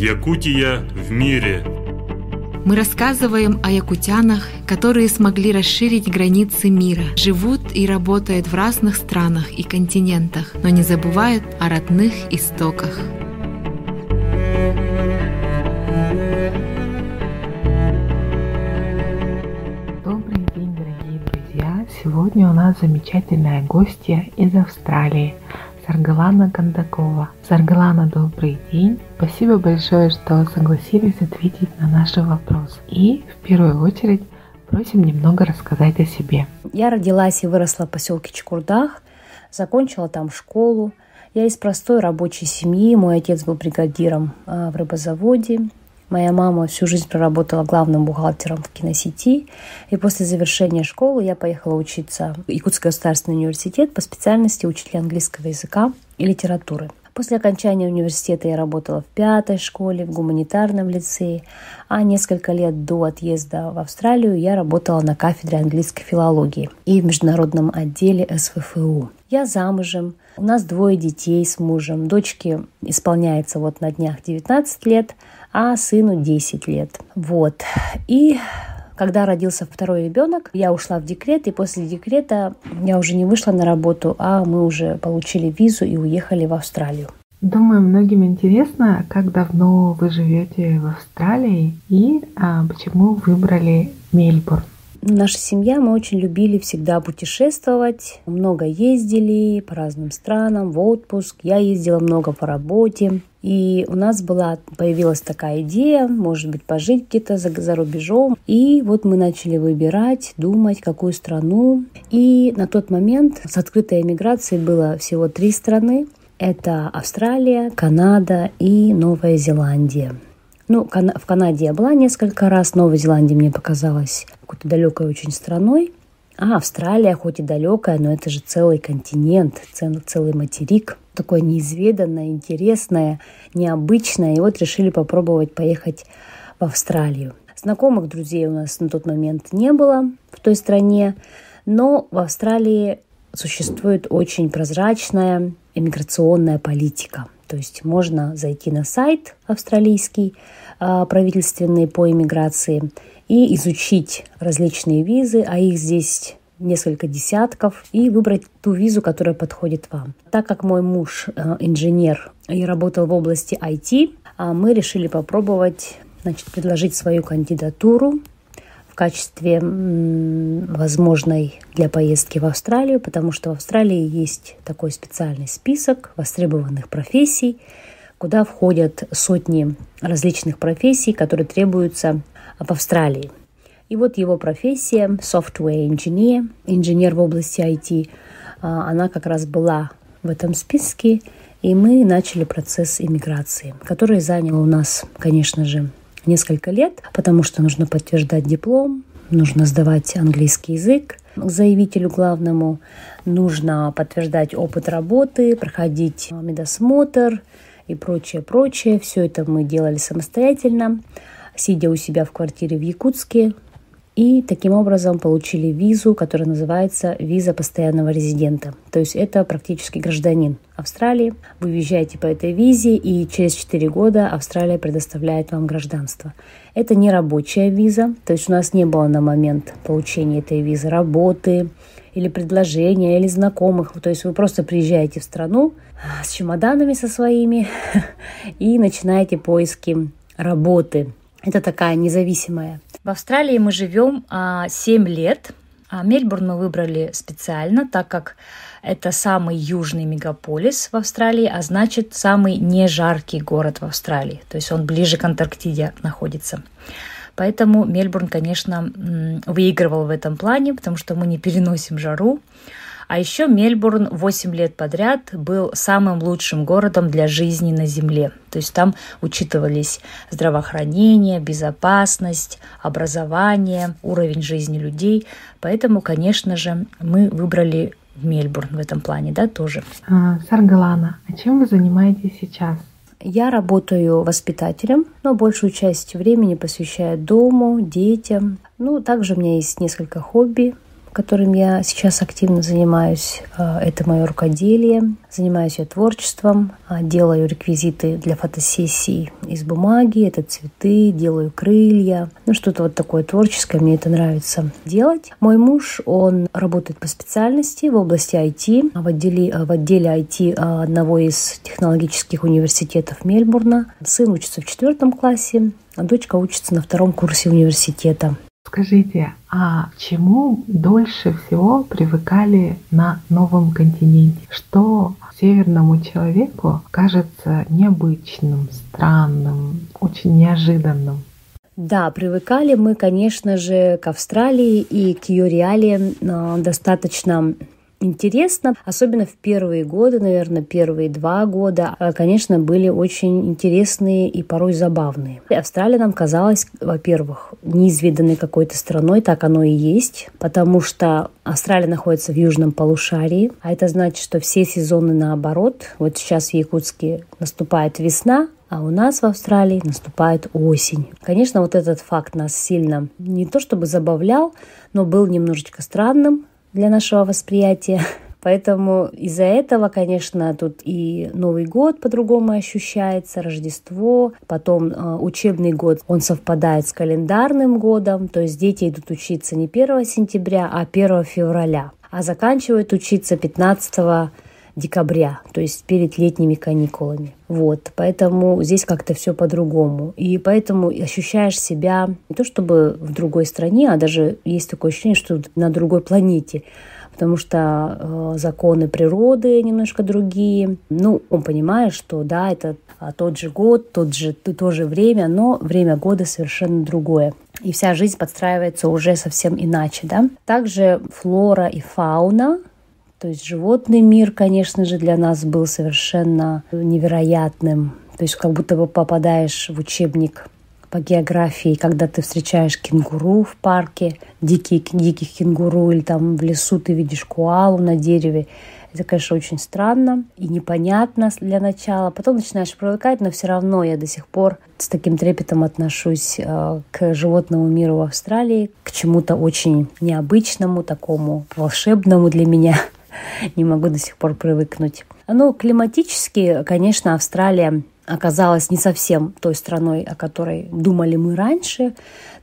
Якутия в мире. Мы рассказываем о якутянах, которые смогли расширить границы мира, живут и работают в разных странах и континентах, но не забывают о родных истоках. Добрый день, дорогие друзья! Сегодня у нас замечательная гостья из Австралии – Саргалана Кондакова. Саргалана, добрый день. Спасибо большое, что согласились ответить на наши вопросы. И в первую очередь просим немного рассказать о себе. Я родилась и выросла в поселке Чекурдах, закончила там школу. Я из простой рабочей семьи. Мой отец был бригадиром а, в рыбозаводе. Моя мама всю жизнь проработала главным бухгалтером в киносети. И после завершения школы я поехала учиться в Якутский государственный университет по специальности учителя английского языка и литературы. После окончания университета я работала в пятой школе, в гуманитарном лицее, а несколько лет до отъезда в Австралию я работала на кафедре английской филологии и в международном отделе СФФУ. Я замужем, у нас двое детей с мужем. Дочке исполняется вот на днях 19 лет, а сыну 10 лет. Вот. И когда родился второй ребенок, я ушла в декрет, и после декрета я уже не вышла на работу, а мы уже получили визу и уехали в Австралию. Думаю, многим интересно, как давно вы живете в Австралии и а, почему выбрали Мельбурн. Наша семья, мы очень любили всегда путешествовать, много ездили по разным странам, в отпуск. Я ездила много по работе. И у нас была, появилась такая идея, может быть, пожить где-то за, за рубежом. И вот мы начали выбирать, думать, какую страну. И на тот момент с открытой эмиграцией было всего три страны. Это Австралия, Канада и Новая Зеландия. Ну, в Канаде я была несколько раз, Новая Зеландия мне показалась какой-то далекой очень страной. А Австралия, хоть и далекая, но это же целый континент, целый материк. Такое неизведанное, интересное, необычное. И вот решили попробовать поехать в Австралию. Знакомых друзей у нас на тот момент не было в той стране, но в Австралии существует очень прозрачная иммиграционная политика – то есть можно зайти на сайт австралийский, а, правительственный по иммиграции, и изучить различные визы, а их здесь несколько десятков, и выбрать ту визу, которая подходит вам. Так как мой муж а, инженер и работал в области IT, а, мы решили попробовать значит, предложить свою кандидатуру качестве возможной для поездки в Австралию, потому что в Австралии есть такой специальный список востребованных профессий, куда входят сотни различных профессий, которые требуются в Австралии. И вот его профессия software engineer, инженер в области IT, а, она как раз была в этом списке, и мы начали процесс иммиграции, который занял у нас, конечно же, несколько лет, потому что нужно подтверждать диплом, нужно сдавать английский язык заявителю главному, нужно подтверждать опыт работы, проходить медосмотр и прочее, прочее. Все это мы делали самостоятельно, сидя у себя в квартире в Якутске, и таким образом получили визу, которая называется виза постоянного резидента. То есть это практически гражданин Австралии. Вы въезжаете по этой визе, и через 4 года Австралия предоставляет вам гражданство. Это не рабочая виза, то есть у нас не было на момент получения этой визы работы, или предложения, или знакомых. То есть вы просто приезжаете в страну с чемоданами со своими и начинаете поиски работы. Это такая независимая в Австралии мы живем а, 7 лет. А Мельбурн мы выбрали специально, так как это самый южный мегаполис в Австралии, а значит самый нежаркий город в Австралии. То есть он ближе к Антарктиде находится. Поэтому Мельбурн, конечно, выигрывал в этом плане, потому что мы не переносим жару. А еще Мельбурн 8 лет подряд был самым лучшим городом для жизни на Земле. То есть там учитывались здравоохранение, безопасность, образование, уровень жизни людей. Поэтому, конечно же, мы выбрали Мельбурн в этом плане, да, тоже. А, Саргалана, а чем вы занимаетесь сейчас? Я работаю воспитателем, но большую часть времени посвящаю дому, детям. Ну, также у меня есть несколько хобби. Которым я сейчас активно занимаюсь. А, это мое рукоделие. Занимаюсь я творчеством, а, делаю реквизиты для фотосессий из бумаги, это цветы, делаю крылья, ну что-то вот такое творческое, мне это нравится делать. Мой муж, он работает по специальности в области IT, в отделе, в отделе IT одного из технологических университетов Мельбурна. Сын учится в четвертом классе, а дочка учится на втором курсе университета. Скажите, а чему дольше всего привыкали на новом континенте? Что северному человеку кажется необычным, странным, очень неожиданным? Да, привыкали мы, конечно же, к Австралии и к ее реалиям а, достаточно интересно, особенно в первые годы, наверное, первые два года, а, конечно, были очень интересные и порой забавные. Австралия нам казалась, во-первых, неизведанной какой-то страной, так оно и есть, потому что Австралия находится в южном полушарии, а это значит, что все сезоны наоборот. Вот сейчас в Якутске наступает весна, а у нас в Австралии наступает осень. Конечно, вот этот факт нас сильно не то чтобы забавлял, но был немножечко странным, для нашего восприятия. Поэтому из-за этого, конечно, тут и Новый год по-другому ощущается, Рождество, потом э, учебный год, он совпадает с календарным годом, то есть дети идут учиться не 1 сентября, а 1 февраля, а заканчивают учиться 15 декабря, то есть перед летними каникулами. Вот, поэтому здесь как-то все по-другому. И поэтому ощущаешь себя не то чтобы в другой стране, а даже есть такое ощущение, что на другой планете потому что э, законы природы немножко другие. Ну, он понимает, что да, это а, тот же год, тот же, то же время, но время года совершенно другое. И вся жизнь подстраивается уже совсем иначе, да. Также флора и фауна то есть животный мир, конечно же, для нас был совершенно невероятным. То есть как будто бы попадаешь в учебник по географии, когда ты встречаешь кенгуру в парке, дикие, диких кенгуру, или там в лесу ты видишь куалу на дереве. Это, конечно, очень странно и непонятно для начала. Потом начинаешь привыкать, но все равно я до сих пор с таким трепетом отношусь э, к животному миру в Австралии, к чему-то очень необычному, такому волшебному для меня. не могу до сих пор привыкнуть. Ну, климатически, конечно, Австралия оказалась не совсем той страной, о которой думали мы раньше.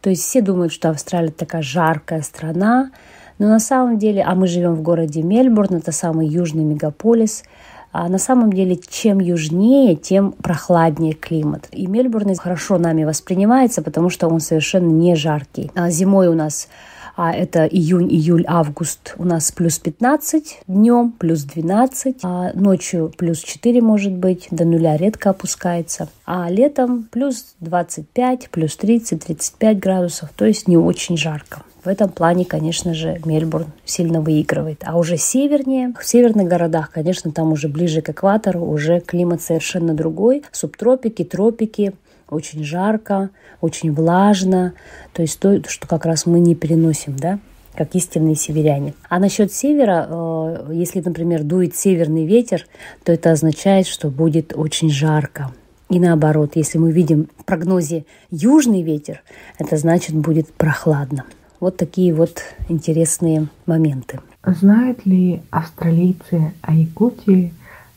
То есть все думают, что Австралия такая жаркая страна, но на самом деле, а мы живем в городе Мельбурн, это самый южный мегаполис, а на самом деле, чем южнее, тем прохладнее климат. И Мельбурн хорошо нами воспринимается, потому что он совершенно не жаркий. А зимой у нас а это июнь, июль, август у нас плюс 15 днем, плюс 12, а ночью плюс 4 может быть, до нуля редко опускается, а летом плюс 25, плюс 30, 35 градусов, то есть не очень жарко. В этом плане, конечно же, Мельбурн сильно выигрывает. А уже севернее, в северных городах, конечно, там уже ближе к экватору, уже климат совершенно другой. Субтропики, тропики, очень жарко, очень влажно, то есть то, что как раз мы не переносим, да, как истинные северяне. А насчет севера, э, если, например, дует северный ветер, то это означает, что будет очень жарко. И наоборот, если мы видим в прогнозе южный ветер, это значит будет прохладно. Вот такие вот интересные моменты. Знают ли австралийцы о Якутии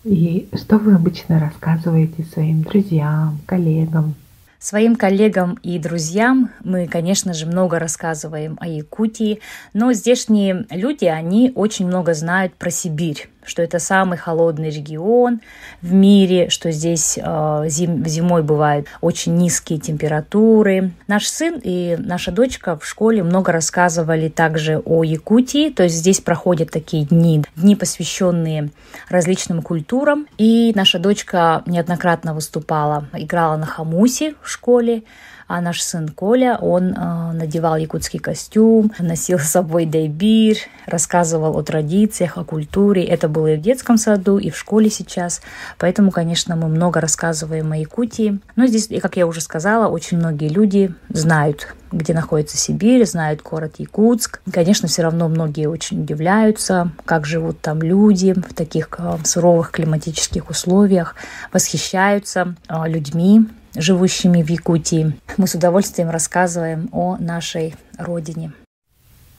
и что вы обычно рассказываете своим друзьям, коллегам? Своим коллегам и друзьям мы, конечно же, много рассказываем о Якутии, но здешние люди, они очень много знают про Сибирь что это самый холодный регион в мире, что здесь э, зим, зимой бывают очень низкие температуры. Наш сын и наша дочка в школе много рассказывали также о Якутии, то есть здесь проходят такие дни, дни, посвященные различным культурам. И наша дочка неоднократно выступала, играла на хамусе в школе, а наш сын Коля, он э, надевал якутский костюм, носил с собой дайбир, рассказывал о традициях, о культуре. Это было и в детском саду, и в школе сейчас. Поэтому, конечно, мы много рассказываем о Якутии. Но здесь, как я уже сказала, очень многие люди знают где находится Сибирь, знают город Якутск. Конечно, все равно многие очень удивляются, как живут там люди в таких э, суровых климатических условиях, восхищаются э, людьми, живущими в Якутии. Мы с удовольствием рассказываем о нашей родине.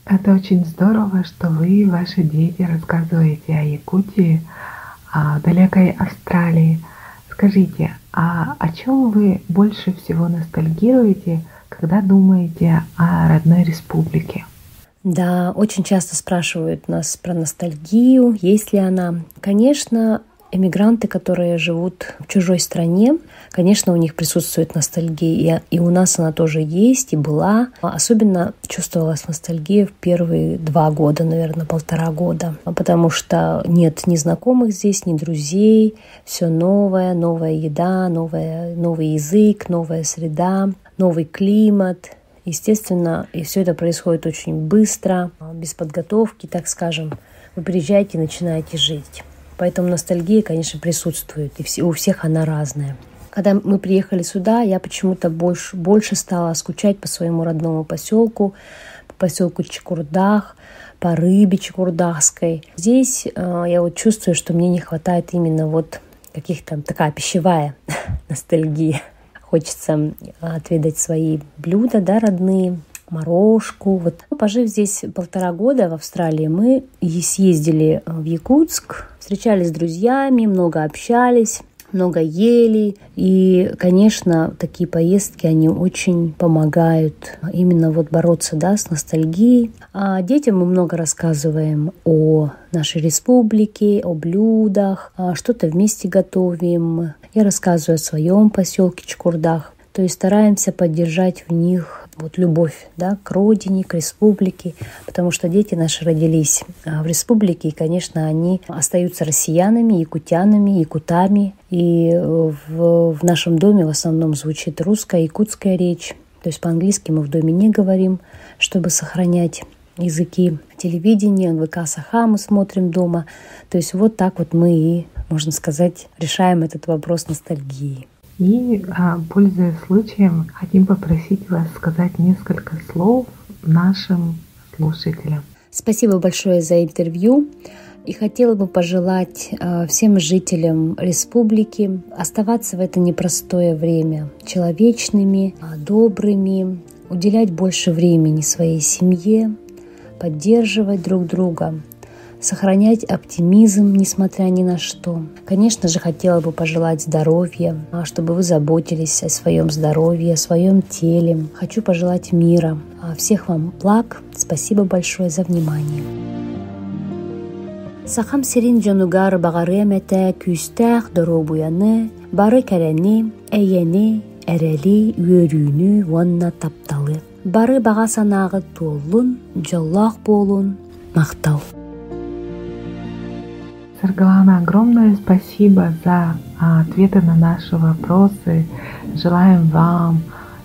Это очень здорово, что вы и ваши дети рассказываете о Якутии, о далекой Австралии. Скажите, а о чем вы больше всего ностальгируете, когда думаете о родной республике? Да, очень часто спрашивают нас про ностальгию, есть ли она. Конечно, Эмигранты, которые живут в чужой стране, конечно, у них присутствует ностальгия, и у нас она тоже есть и была. Особенно чувствовалась ностальгия в первые два года, наверное, полтора года, потому что нет ни знакомых здесь, ни друзей, все новое, новая еда, новая, новый язык, новая среда, новый климат, Естественно, и все это происходит очень быстро, без подготовки, так скажем. Вы приезжаете и начинаете жить. Поэтому ностальгия, конечно, присутствует, и у всех она разная. Когда мы приехали сюда, я почему-то больше, больше стала скучать по своему родному поселку, по поселку Чекурдах, по рыбе Чекурдахской. Здесь э, я вот чувствую, что мне не хватает именно вот каких-то такая пищевая ностальгия. Хочется отведать свои блюда, да, родные, морожку. Вот. Ну, пожив здесь полтора года в Австралии, мы съездили в Якутск, встречались с друзьями, много общались много ели. И, конечно, такие поездки, они очень помогают именно вот бороться да, с ностальгией. А детям мы много рассказываем о нашей республике, о блюдах, а что-то вместе готовим. Я рассказываю о своем поселке Чкурдах. То есть стараемся поддержать в них вот любовь да, к родине, к республике, потому что дети наши родились а, в республике, и, конечно, они остаются россиянами, якутянами, якутами, и э, в, в нашем доме в основном звучит русская, якутская речь, то есть по-английски мы в доме не говорим, чтобы сохранять языки телевидения, НВК Саха мы смотрим дома. То есть вот так вот мы и, можно сказать, решаем этот вопрос ностальгии. И, а, пользуясь случаем, хотим попросить вас сказать несколько слов нашим слушателям. Спасибо большое за интервью. И хотела бы пожелать а, всем жителям республики оставаться в это непростое время человечными, а, добрыми, уделять больше времени своей семье, поддерживать друг друга, сохранять оптимизм, несмотря ни на что. Конечно же, хотела бы пожелать здоровья, а, чтобы вы заботились о своем здоровье, о своем теле. Хочу пожелать мира. А, всех вам благ. Спасибо большое за внимание. Сахам сирин жанугар багаремете күстәх доробуяны, бары кәрәне, әйәне, әрәли, үйөрүүнү, ванна тапталы. Бары баға санағы толлун, жоллақ болун, мақтау. Саргалана, огромное спасибо за а, ответы на наши вопросы. Желаем вам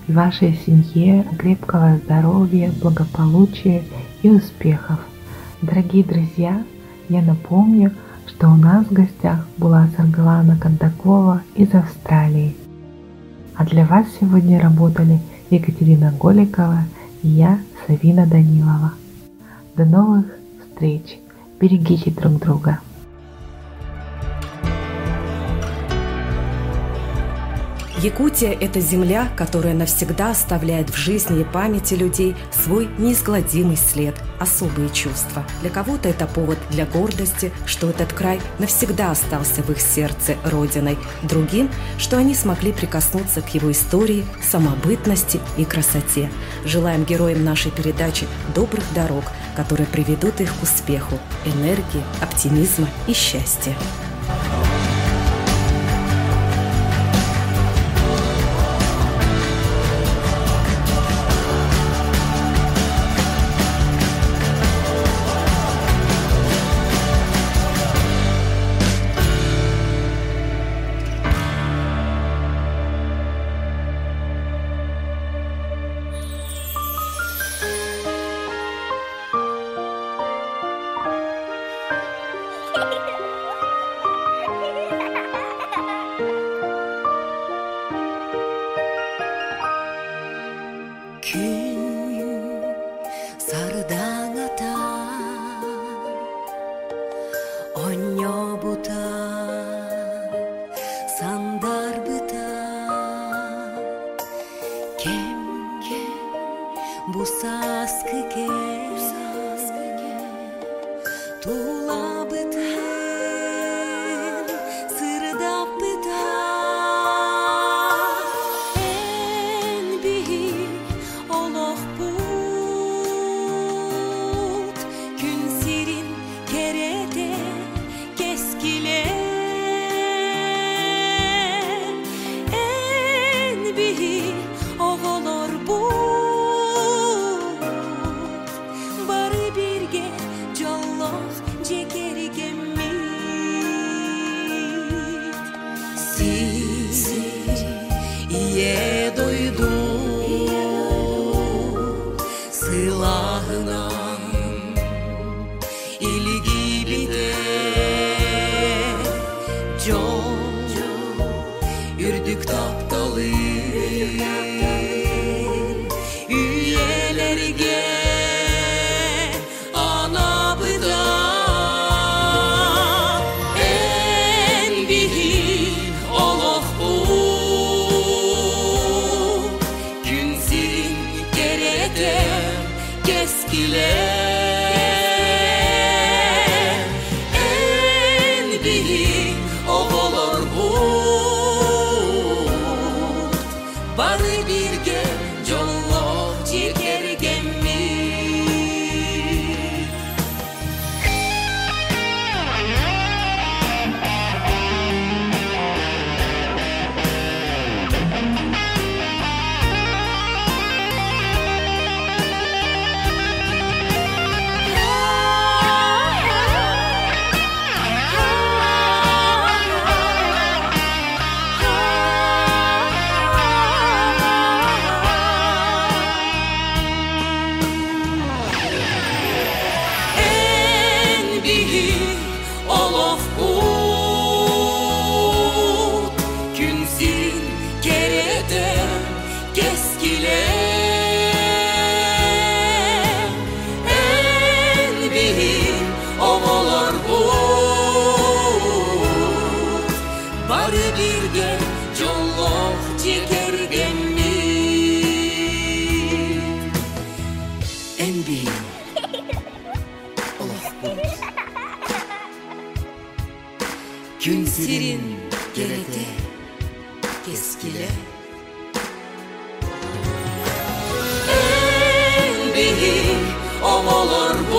и вашей семье крепкого здоровья, благополучия и успехов. Дорогие друзья, я напомню, что у нас в гостях была Саргалана Кондакова из Австралии. А для вас сегодня работали Екатерина Голикова и я, Савина Данилова. До новых встреч! Берегите друг друга! Якутия – это земля, которая навсегда оставляет в жизни и памяти людей свой неизгладимый след, особые чувства. Для кого-то это повод для гордости, что этот край навсегда остался в их сердце родиной. Другим, что они смогли прикоснуться к его истории, самобытности и красоте. Желаем героям нашей передачи добрых дорог, которые приведут их к успеху, энергии, оптимизма и счастья. believe. geride keskile En büyük o olur bu?